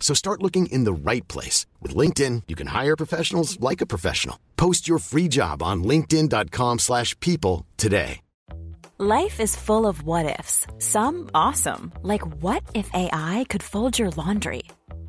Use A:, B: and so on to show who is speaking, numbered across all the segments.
A: So start looking in the right place. With LinkedIn, you can hire professionals like a professional. Post your free job on linkedin.com slash people today.
B: Life is full of what-ifs. Some awesome, like what if AI could fold your laundry?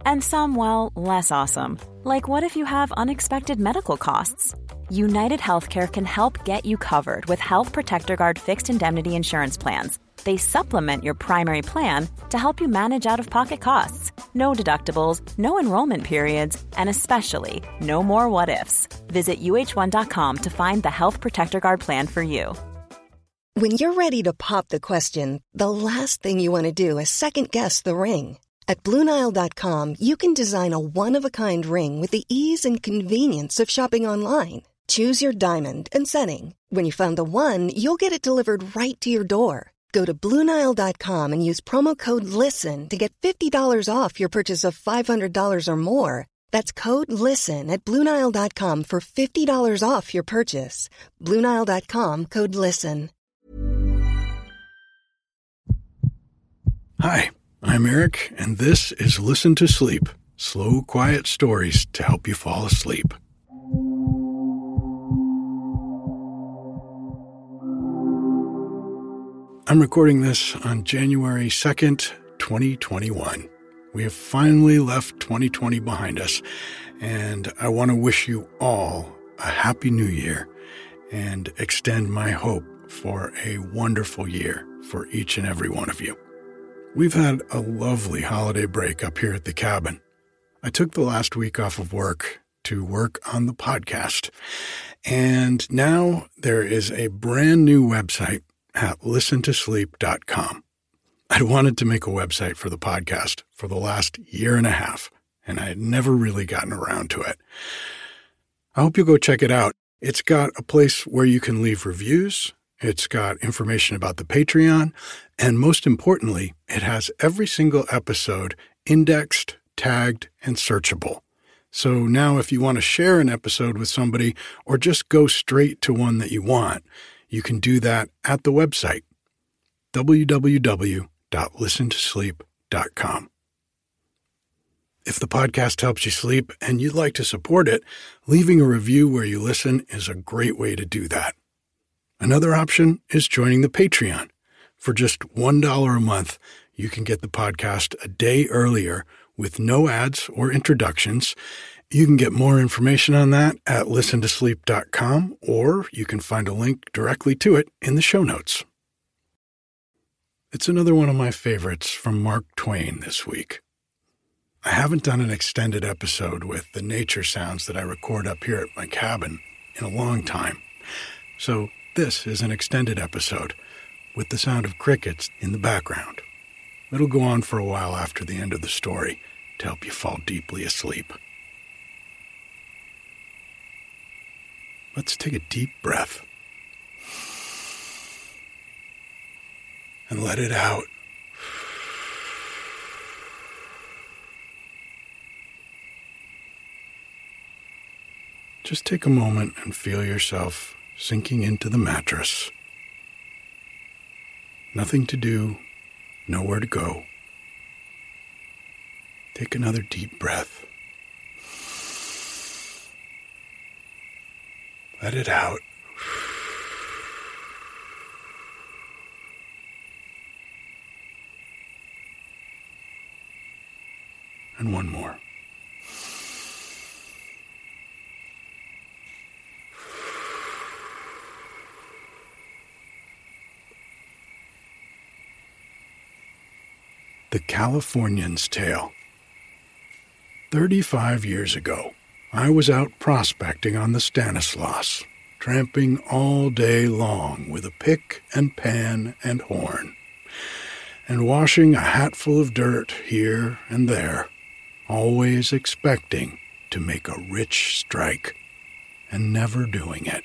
B: And some, well, less awesome, like what if you have unexpected medical costs? United Healthcare can help get you covered with Health Protector Guard fixed indemnity insurance plans. They supplement your primary plan to help you manage out of pocket costs. No deductibles, no enrollment periods, and especially no more what ifs. Visit UHOne.com to find the Health Protector Guard plan for you.
C: When you're ready to pop the question, the last thing you want to do is second guess the ring. At Bluenile.com, you can design a one of a kind ring with the ease and convenience of shopping online. Choose your diamond and setting. When you find the one, you'll get it delivered right to your door. Go to Bluenile.com and use promo code LISTEN to get $50 off your purchase of $500 or more. That's code LISTEN at Bluenile.com for $50 off your purchase. Bluenile.com code LISTEN.
D: Hi, I'm Eric, and this is Listen to Sleep slow, quiet stories to help you fall asleep. I'm recording this on January 2nd, 2021. We have finally left 2020 behind us, and I want to wish you all a happy new year and extend my hope for a wonderful year for each and every one of you. We've had a lovely holiday break up here at the cabin. I took the last week off of work to work on the podcast, and now there is a brand new website at listentosleep.com. I'd wanted to make a website for the podcast for the last year and a half, and I had never really gotten around to it. I hope you'll go check it out. It's got a place where you can leave reviews. It's got information about the Patreon. And most importantly, it has every single episode indexed, tagged, and searchable. So now if you want to share an episode with somebody or just go straight to one that you want, you can do that at the website www.listentosleep.com. If the podcast helps you sleep and you'd like to support it, leaving a review where you listen is a great way to do that. Another option is joining the Patreon. For just $1 a month, you can get the podcast a day earlier with no ads or introductions you can get more information on that at listentosleep.com, or you can find a link directly to it in the show notes. It's another one of my favorites from Mark Twain this week. I haven't done an extended episode with the nature sounds that I record up here at my cabin in a long time. So, this is an extended episode with the sound of crickets in the background. It'll go on for a while after the end of the story to help you fall deeply asleep. Let's take a deep breath and let it out. Just take a moment and feel yourself sinking into the mattress. Nothing to do, nowhere to go. Take another deep breath. Let it out. And one more. The Californian's Tale. 35 years ago, I was out prospecting on the Stanislaus, tramping all day long with a pick and pan and horn, and washing a hatful of dirt here and there, always expecting to make a rich strike, and never doing it.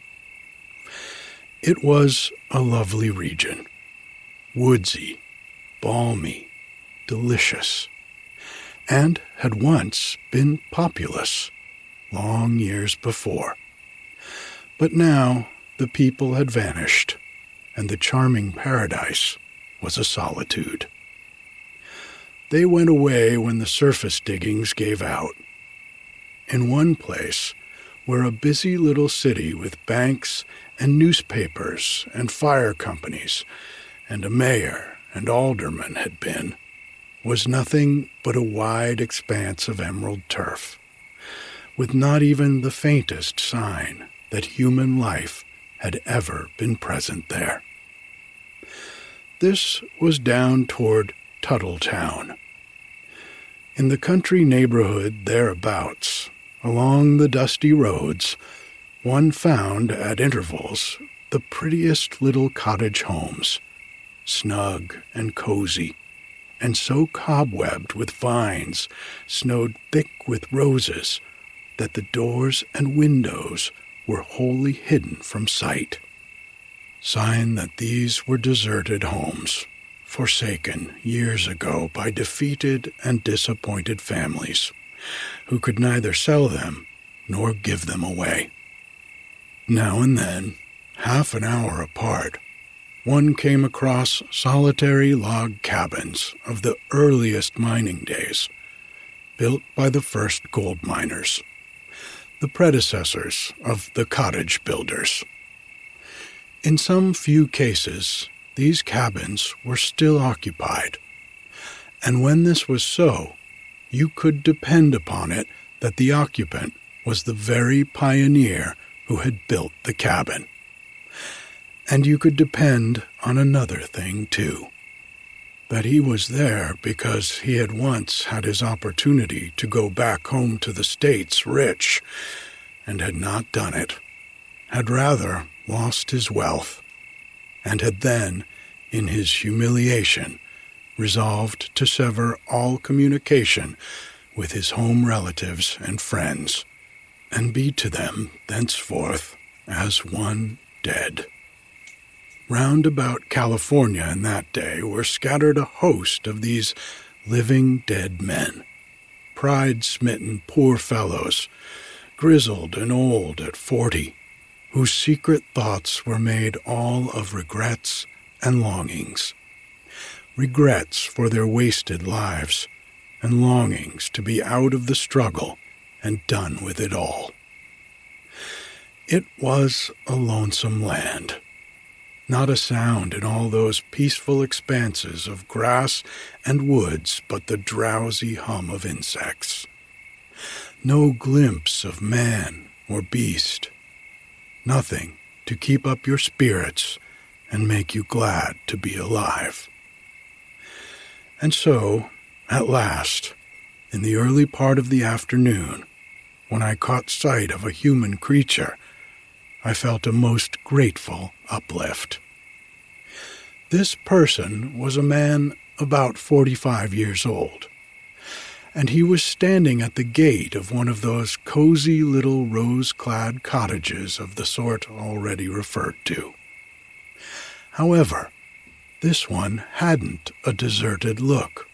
D: It was a lovely region, woodsy, balmy, delicious, and had once been populous, long years before. But now the people had vanished, and the charming paradise was a solitude. They went away when the surface diggings gave out. In one place, where a busy little city with banks and newspapers and fire companies and a mayor and aldermen had been, was nothing but a wide expanse of emerald turf, with not even the faintest sign that human life had ever been present there. This was down toward Tuttletown. In the country neighborhood thereabouts, along the dusty roads, one found at intervals the prettiest little cottage homes, snug and cozy, and so cobwebbed with vines, snowed thick with roses, that the doors and windows were wholly hidden from sight. Sign that these were deserted homes, forsaken years ago by defeated and disappointed families, who could neither sell them nor give them away. Now and then, half an hour apart, one came across solitary log cabins of the earliest mining days, built by the first gold miners, the predecessors of the cottage builders. In some few cases, these cabins were still occupied, and when this was so, you could depend upon it that the occupant was the very pioneer who had built the cabin. And you could depend on another thing, too that he was there because he had once had his opportunity to go back home to the States rich, and had not done it, had rather lost his wealth, and had then, in his humiliation, resolved to sever all communication with his home relatives and friends, and be to them thenceforth as one dead. Round about California in that day were scattered a host of these living dead men, pride smitten poor fellows, grizzled and old at forty, whose secret thoughts were made all of regrets and longings. Regrets for their wasted lives, and longings to be out of the struggle and done with it all. It was a lonesome land not a sound in all those peaceful expanses of grass and woods but the drowsy hum of insects. No glimpse of man or beast. Nothing to keep up your spirits and make you glad to be alive. And so, at last, in the early part of the afternoon, when I caught sight of a human creature, I felt a most grateful uplift. This person was a man about 45 years old, and he was standing at the gate of one of those cozy little rose clad cottages of the sort already referred to. However, this one hadn't a deserted look.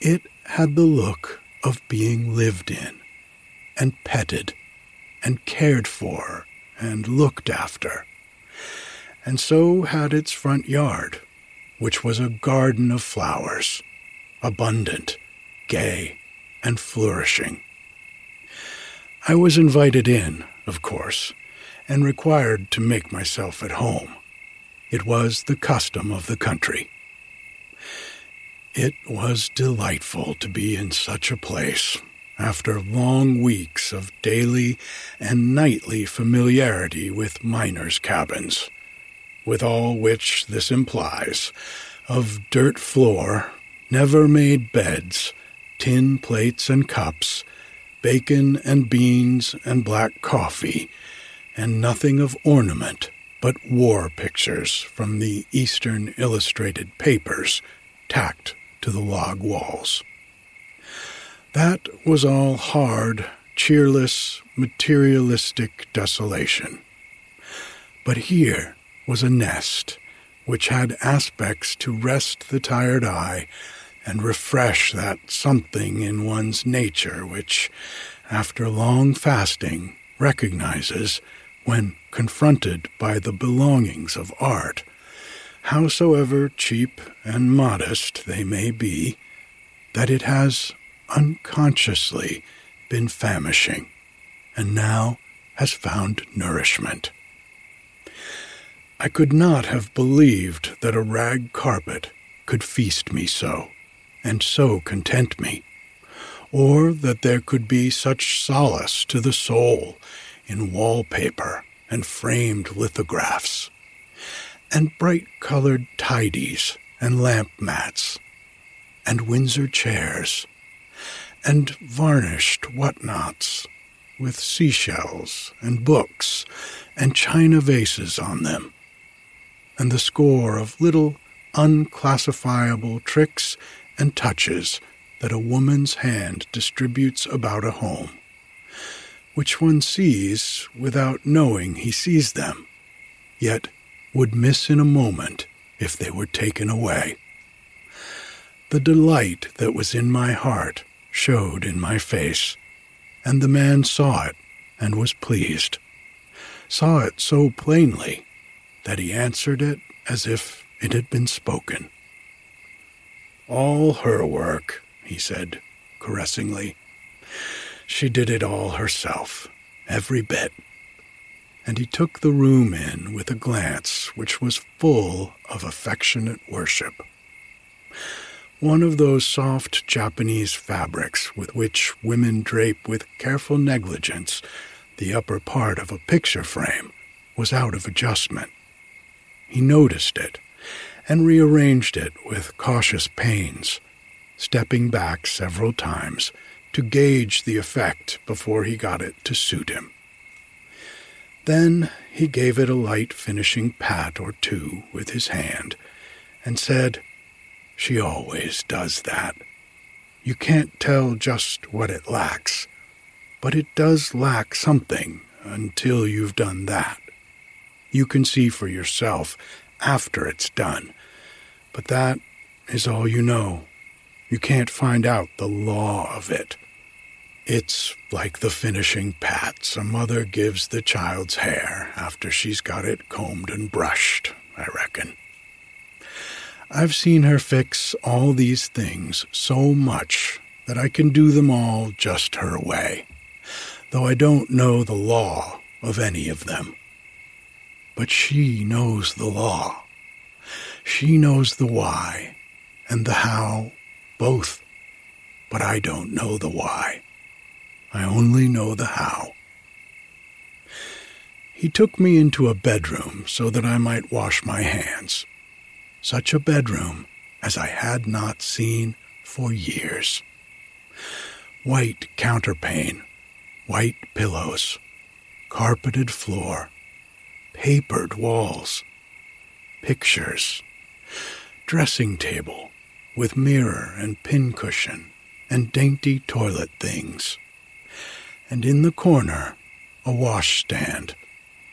D: It had the look of being lived in, and petted, and cared for and looked after. And so had its front yard, which was a garden of flowers, abundant, gay, and flourishing. I was invited in, of course, and required to make myself at home. It was the custom of the country. It was delightful to be in such a place after long weeks of daily and nightly familiarity with miners' cabins, with all which this implies of dirt floor, never made beds, tin plates and cups, bacon and beans and black coffee, and nothing of ornament but war pictures from the Eastern illustrated papers tacked to the log walls. That was all hard, cheerless, materialistic desolation. But here was a nest which had aspects to rest the tired eye and refresh that something in one's nature which, after long fasting, recognizes when confronted by the belongings of art, howsoever cheap and modest they may be, that it has unconsciously been famishing and now has found nourishment. I could not have believed that a rag carpet could feast me so, and so content me, or that there could be such solace to the soul in wallpaper and framed lithographs, and bright colored tidies and lamp mats, and Windsor chairs, and varnished whatnots with seashells and books and china vases on them, and the score of little unclassifiable tricks and touches that a woman's hand distributes about a home, which one sees without knowing he sees them, yet would miss in a moment if they were taken away. The delight that was in my heart showed in my face, and the man saw it and was pleased, saw it so plainly that he answered it as if it had been spoken. All her work, he said caressingly. She did it all herself, every bit. And he took the room in with a glance which was full of affectionate worship one of those soft Japanese fabrics with which women drape with careful negligence the upper part of a picture frame, was out of adjustment. He noticed it and rearranged it with cautious pains, stepping back several times to gauge the effect before he got it to suit him. Then he gave it a light finishing pat or two with his hand and said, she always does that. You can't tell just what it lacks, but it does lack something until you've done that. You can see for yourself after it's done, but that is all you know. You can't find out the law of it. It's like the finishing pats a mother gives the child's hair after she's got it combed and brushed, I reckon. I've seen her fix all these things so much that I can do them all just her way, though I don't know the law of any of them. But she knows the law. She knows the why and the how, both. But I don't know the why. I only know the how. He took me into a bedroom so that I might wash my hands such a bedroom as I had not seen for years. White counterpane, white pillows, carpeted floor, papered walls, pictures, dressing table with mirror and pincushion and dainty toilet things, and in the corner a washstand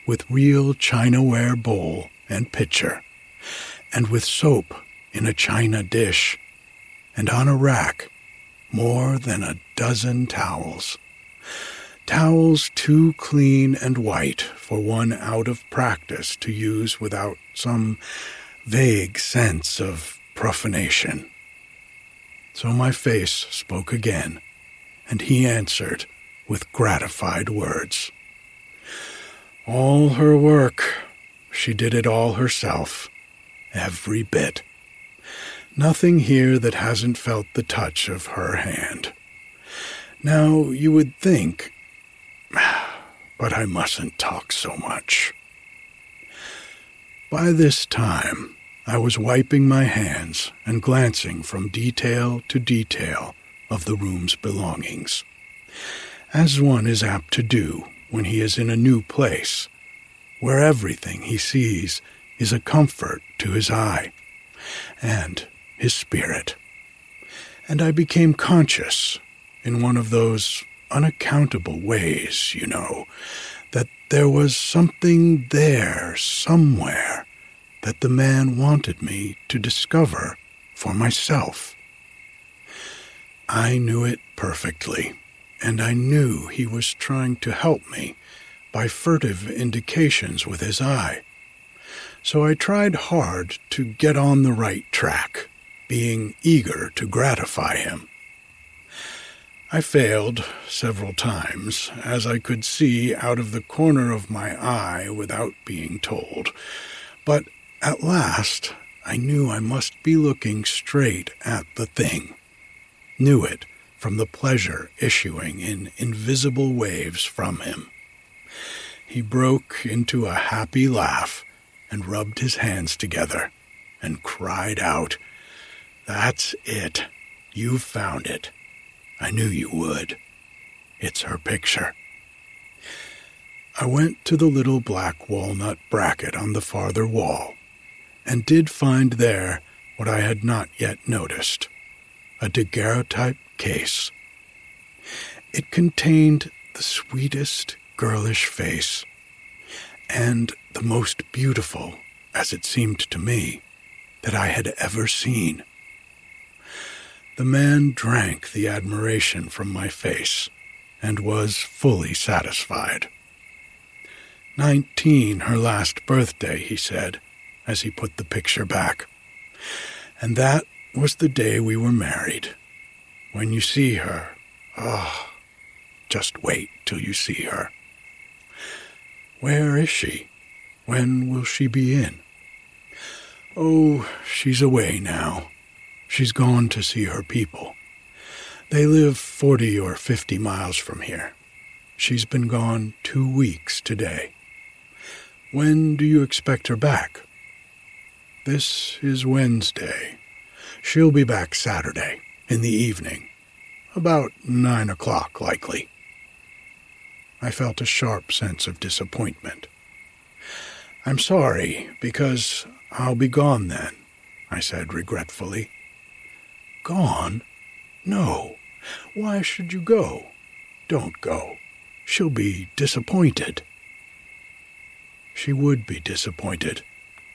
D: with real chinaware bowl and pitcher and with soap in a china dish, and on a rack more than a dozen towels. Towels too clean and white for one out of practice to use without some vague sense of profanation. So my face spoke again, and he answered with gratified words. All her work, she did it all herself every bit. Nothing here that hasn't felt the touch of her hand. Now, you would think, but I mustn't talk so much. By this time, I was wiping my hands and glancing from detail to detail of the room's belongings, as one is apt to do when he is in a new place, where everything he sees is a comfort to his eye and his spirit. And I became conscious, in one of those unaccountable ways, you know, that there was something there somewhere that the man wanted me to discover for myself. I knew it perfectly, and I knew he was trying to help me by furtive indications with his eye. So I tried hard to get on the right track, being eager to gratify him. I failed several times, as I could see out of the corner of my eye without being told, but at last I knew I must be looking straight at the thing, knew it from the pleasure issuing in invisible waves from him. He broke into a happy laugh and rubbed his hands together and cried out, That's it. You've found it. I knew you would. It's her picture. I went to the little black walnut bracket on the farther wall and did find there what I had not yet noticed a daguerreotype case. It contained the sweetest girlish face and the most beautiful, as it seemed to me, that I had ever seen. The man drank the admiration from my face and was fully satisfied. Nineteen her last birthday, he said, as he put the picture back. And that was the day we were married. When you see her, ah, oh, just wait till you see her. Where is she? When will she be in? Oh, she's away now. She's gone to see her people. They live forty or fifty miles from here. She's been gone two weeks today. When do you expect her back? This is Wednesday. She'll be back Saturday, in the evening. About nine o'clock, likely. I felt a sharp sense of disappointment. I'm sorry, because I'll be gone then, I said regretfully. Gone? No. Why should you go? Don't go. She'll be disappointed. She would be disappointed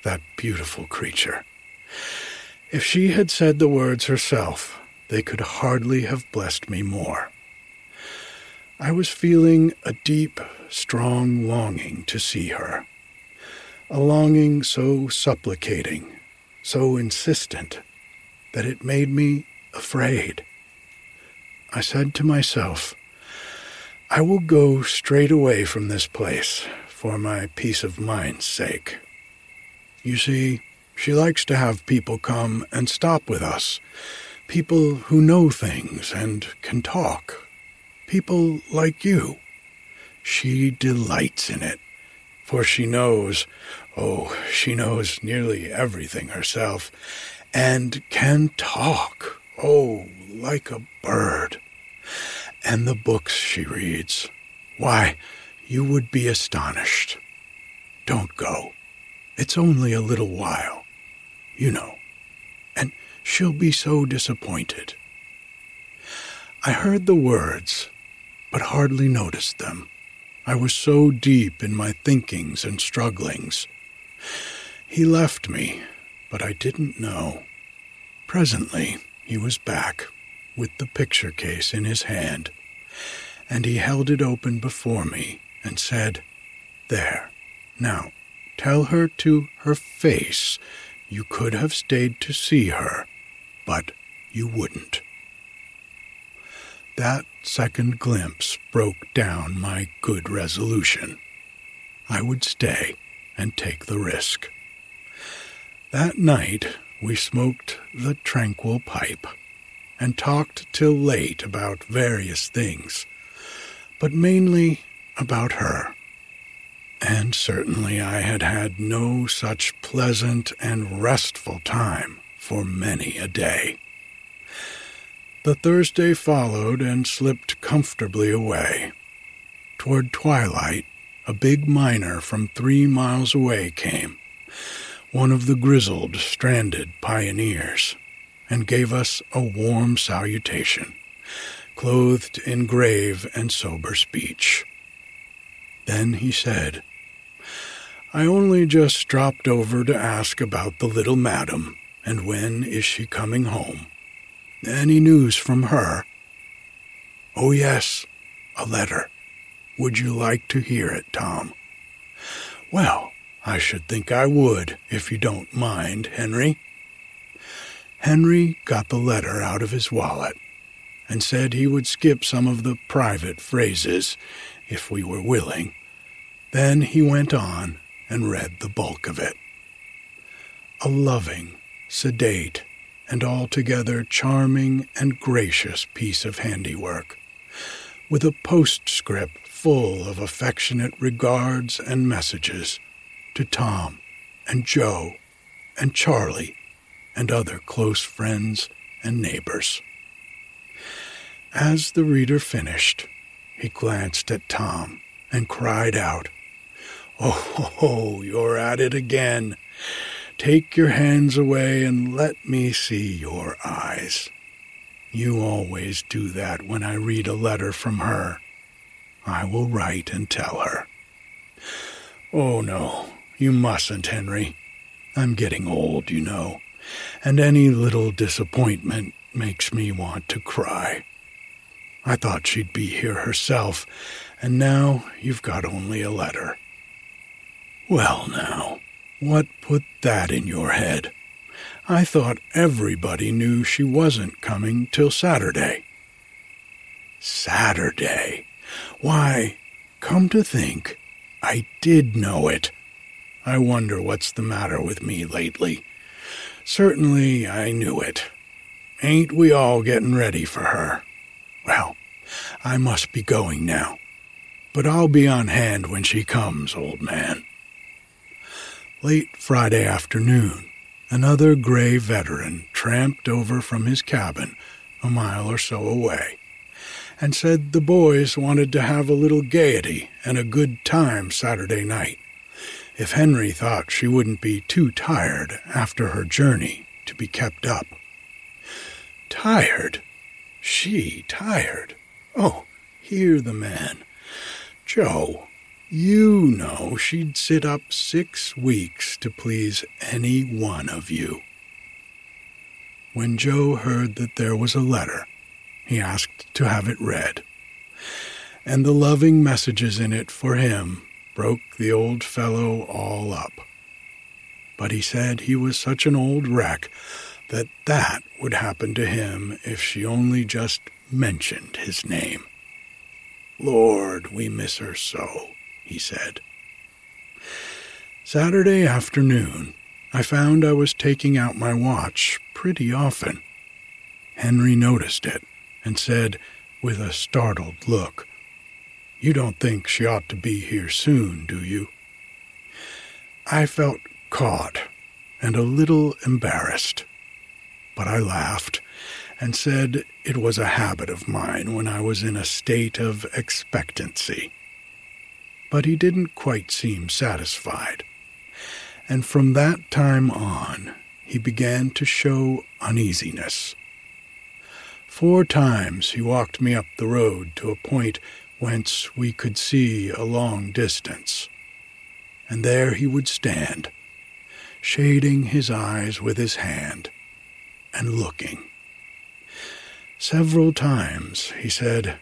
D: that beautiful creature. If she had said the words herself, they could hardly have blessed me more. I was feeling a deep, strong longing to see her, a longing so supplicating, so insistent, that it made me afraid. I said to myself, I will go straight away from this place for my peace of mind's sake. You see, she likes to have people come and stop with us. People who know things and can talk. People like you. She delights in it, for she knows, oh, she knows nearly everything herself, and can talk, oh, like a bird. And the books she reads, why, you would be astonished. Don't go. It's only a little while, you know, and she'll be so disappointed. I heard the words, but hardly noticed them. I was so deep in my thinkings and strugglings. He left me, but I didn't know. Presently, he was back, with the picture case in his hand, and he held it open before me and said, There, now Tell her to her face you could have stayed to see her, but you wouldn't. That second glimpse broke down my good resolution. I would stay and take the risk. That night we smoked the tranquil pipe and talked till late about various things, but mainly about her and certainly I had had no such pleasant and restful time for many a day. The Thursday followed and slipped comfortably away. Toward twilight, a big miner from three miles away came, one of the grizzled, stranded pioneers, and gave us a warm salutation, clothed in grave and sober speech. Then he said, I only just dropped over to ask about the little madam, and when is she coming home? Any news from her? Oh, yes, a letter. Would you like to hear it, Tom? Well, I should think I would, if you don't mind, Henry. Henry got the letter out of his wallet and said he would skip some of the private phrases if we were willing. Then he went on and read the bulk of it. A loving, sedate, and altogether charming and gracious piece of handiwork, with a postscript full of affectionate regards and messages to Tom and Joe and Charlie and other close friends and neighbors. As the reader finished, he glanced at Tom and cried out, Oh, you're at it again. Take your hands away and let me see your eyes. You always do that when I read a letter from her. I will write and tell her. Oh, no, you mustn't, Henry. I'm getting old, you know, and any little disappointment makes me want to cry. I thought she'd be here herself, and now you've got only a letter. Well, now, what put that in your head? I thought everybody knew she wasn't coming till Saturday. Saturday? Why, come to think, I did know it. I wonder what's the matter with me lately. Certainly I knew it. Ain't we all getting ready for her? Well, I must be going now. But I'll be on hand when she comes, old man. Late Friday afternoon, another gray veteran tramped over from his cabin a mile or so away and said the boys wanted to have a little gaiety and a good time Saturday night, if Henry thought she wouldn't be too tired after her journey to be kept up. Tired? She tired? Oh, hear the man. Joe, you know she'd sit up six weeks to please any one of you. When Joe heard that there was a letter, he asked to have it read. And the loving messages in it for him broke the old fellow all up. But he said he was such an old wreck that that would happen to him if she only just mentioned his name. Lord, we miss her so he said. Saturday afternoon, I found I was taking out my watch pretty often. Henry noticed it and said, with a startled look, You don't think she ought to be here soon, do you? I felt caught and a little embarrassed, but I laughed and said it was a habit of mine when I was in a state of expectancy but he didn't quite seem satisfied. And from that time on, he began to show uneasiness. Four times he walked me up the road to a point whence we could see a long distance, and there he would stand, shading his eyes with his hand and looking. Several times he said,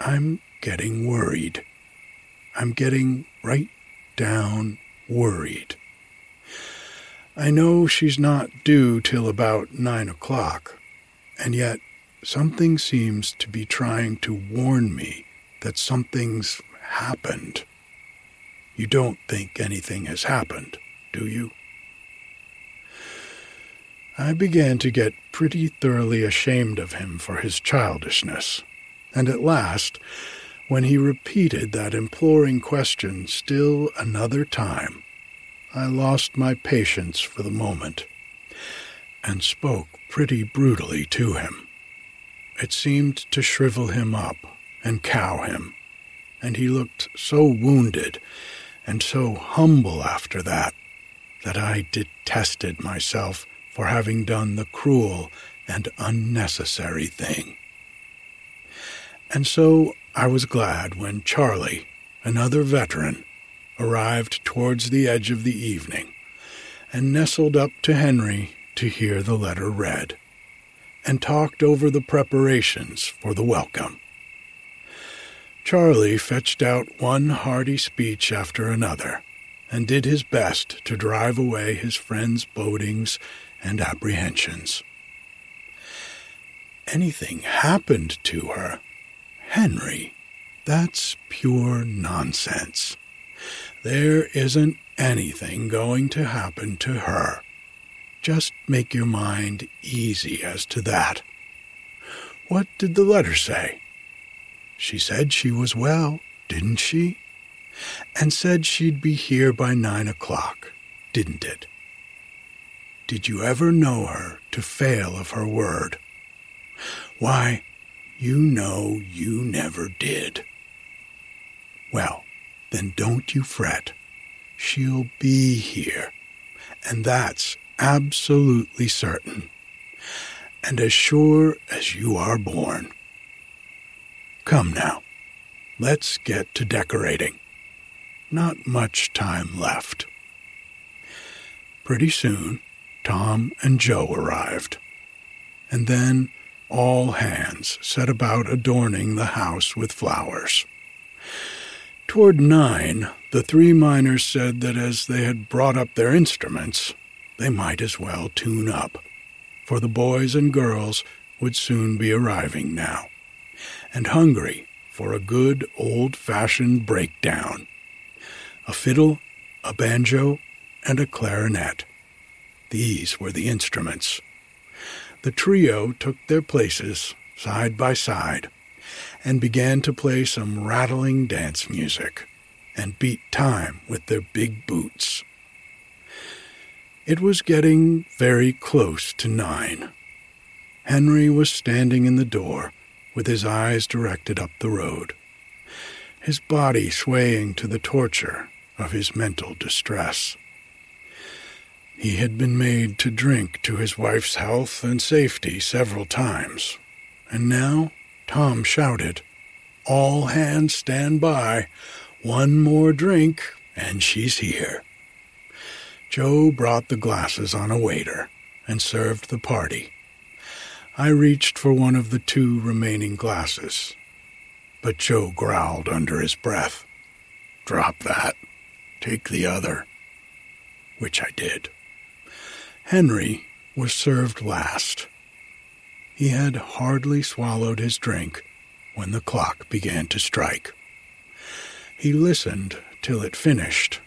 D: I'm getting worried. I'm getting right down worried. I know she's not due till about nine o'clock, and yet something seems to be trying to warn me that something's happened. You don't think anything has happened, do you? I began to get pretty thoroughly ashamed of him for his childishness, and at last When he repeated that imploring question still another time, I lost my patience for the moment and spoke pretty brutally to him. It seemed to shrivel him up and cow him, and he looked so wounded and so humble after that that I detested myself for having done the cruel and unnecessary thing. And so I was glad when Charlie, another veteran, arrived towards the edge of the evening and nestled up to Henry to hear the letter read, and talked over the preparations for the welcome. Charlie fetched out one hearty speech after another, and did his best to drive away his friend's bodings and apprehensions. Anything happened to her Henry, that's pure nonsense. There isn't anything going to happen to her. Just make your mind easy as to that. What did the letter say? She said she was well, didn't she? And said she'd be here by nine o'clock, didn't it? Did you ever know her to fail of her word? Why, you know you never did. Well, then don't you fret. She'll be here, and that's absolutely certain, and as sure as you are born. Come now, let's get to decorating. Not much time left. Pretty soon, Tom and Joe arrived, and then all hands set about adorning the house with flowers. Toward nine, the three miners said that as they had brought up their instruments, they might as well tune up, for the boys and girls would soon be arriving now, and hungry for a good old fashioned breakdown. A fiddle, a banjo, and a clarinet. These were the instruments the trio took their places side by side and began to play some rattling dance music and beat time with their big boots. It was getting very close to nine. Henry was standing in the door with his eyes directed up the road, his body swaying to the torture of his mental distress. He had been made to drink to his wife's health and safety several times, and now Tom shouted, All hands stand by. One more drink, and she's here. Joe brought the glasses on a waiter and served the party. I reached for one of the two remaining glasses, but Joe growled under his breath, Drop that. Take the other. Which I did. Henry was served last. He had hardly swallowed his drink when the clock began to strike. He listened till it finished,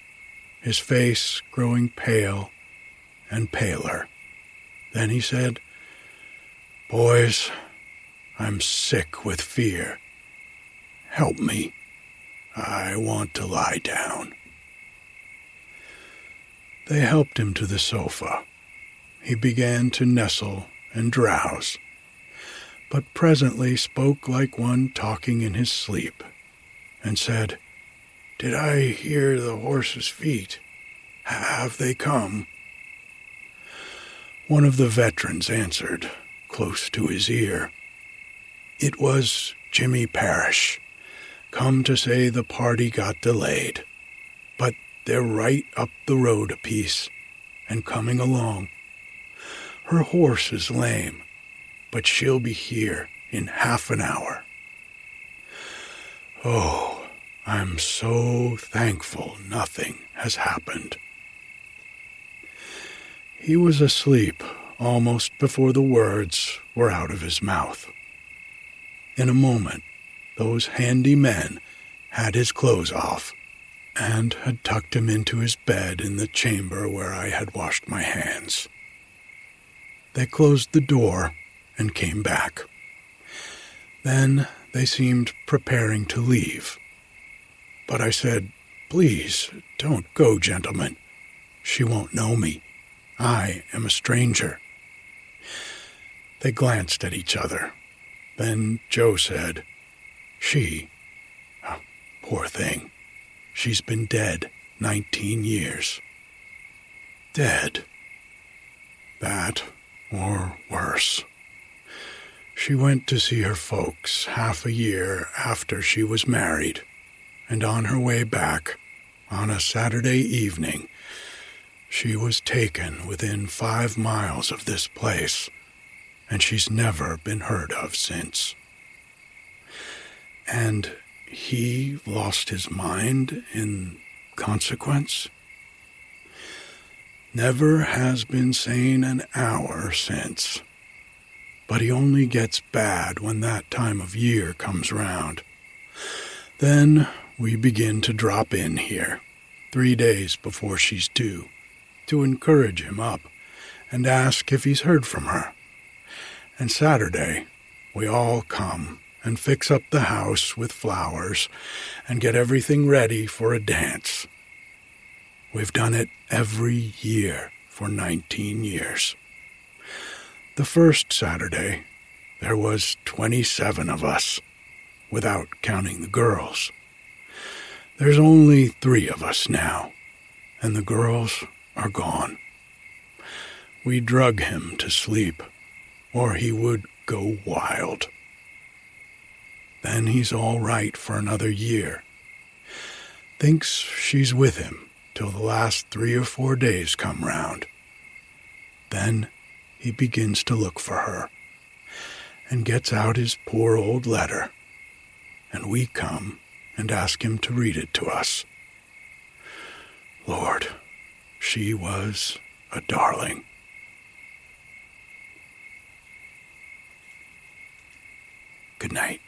D: his face growing pale and paler. Then he said, Boys, I'm sick with fear. Help me. I want to lie down. They helped him to the sofa he began to nestle and drowse, but presently spoke like one talking in his sleep, and said, Did I hear the horse's feet? Have they come? One of the veterans answered, close to his ear. It was Jimmy Parrish, come to say the party got delayed, but they're right up the road a piece and coming along. Her horse is lame, but she'll be here in half an hour. Oh, I'm so thankful nothing has happened. He was asleep almost before the words were out of his mouth. In a moment, those handy men had his clothes off and had tucked him into his bed in the chamber where I had washed my hands. They closed the door and came back. Then They seemed preparing to leave. But I said, Please, don't go, gentlemen. She won't know me. I am a stranger. They glanced at each other. Then Joe said, She, oh, poor thing, she's been dead 19 years. Dead. That, or worse. She went to see her folks half a year after she was married, and on her way back, on a Saturday evening, she was taken within five miles of this place, and she's never been heard of since. And he lost his mind in consequence? Never has been sane an hour since. But he only gets bad when that time of year comes round. Then we begin to drop in here, three days before she's due, to encourage him up and ask if he's heard from her. And Saturday, we all come and fix up the house with flowers and get everything ready for a dance. We've done it every year for 19 years. The first Saturday, there was 27 of us, without counting the girls. There's only three of us now, and the girls are gone. We drug him to sleep, or he would go wild. Then he's all right for another year. Thinks she's with him till the last three or four days come round. Then he begins to look for her and gets out his poor old letter, and we come and ask him to read it to us. Lord, she was a darling. Good night.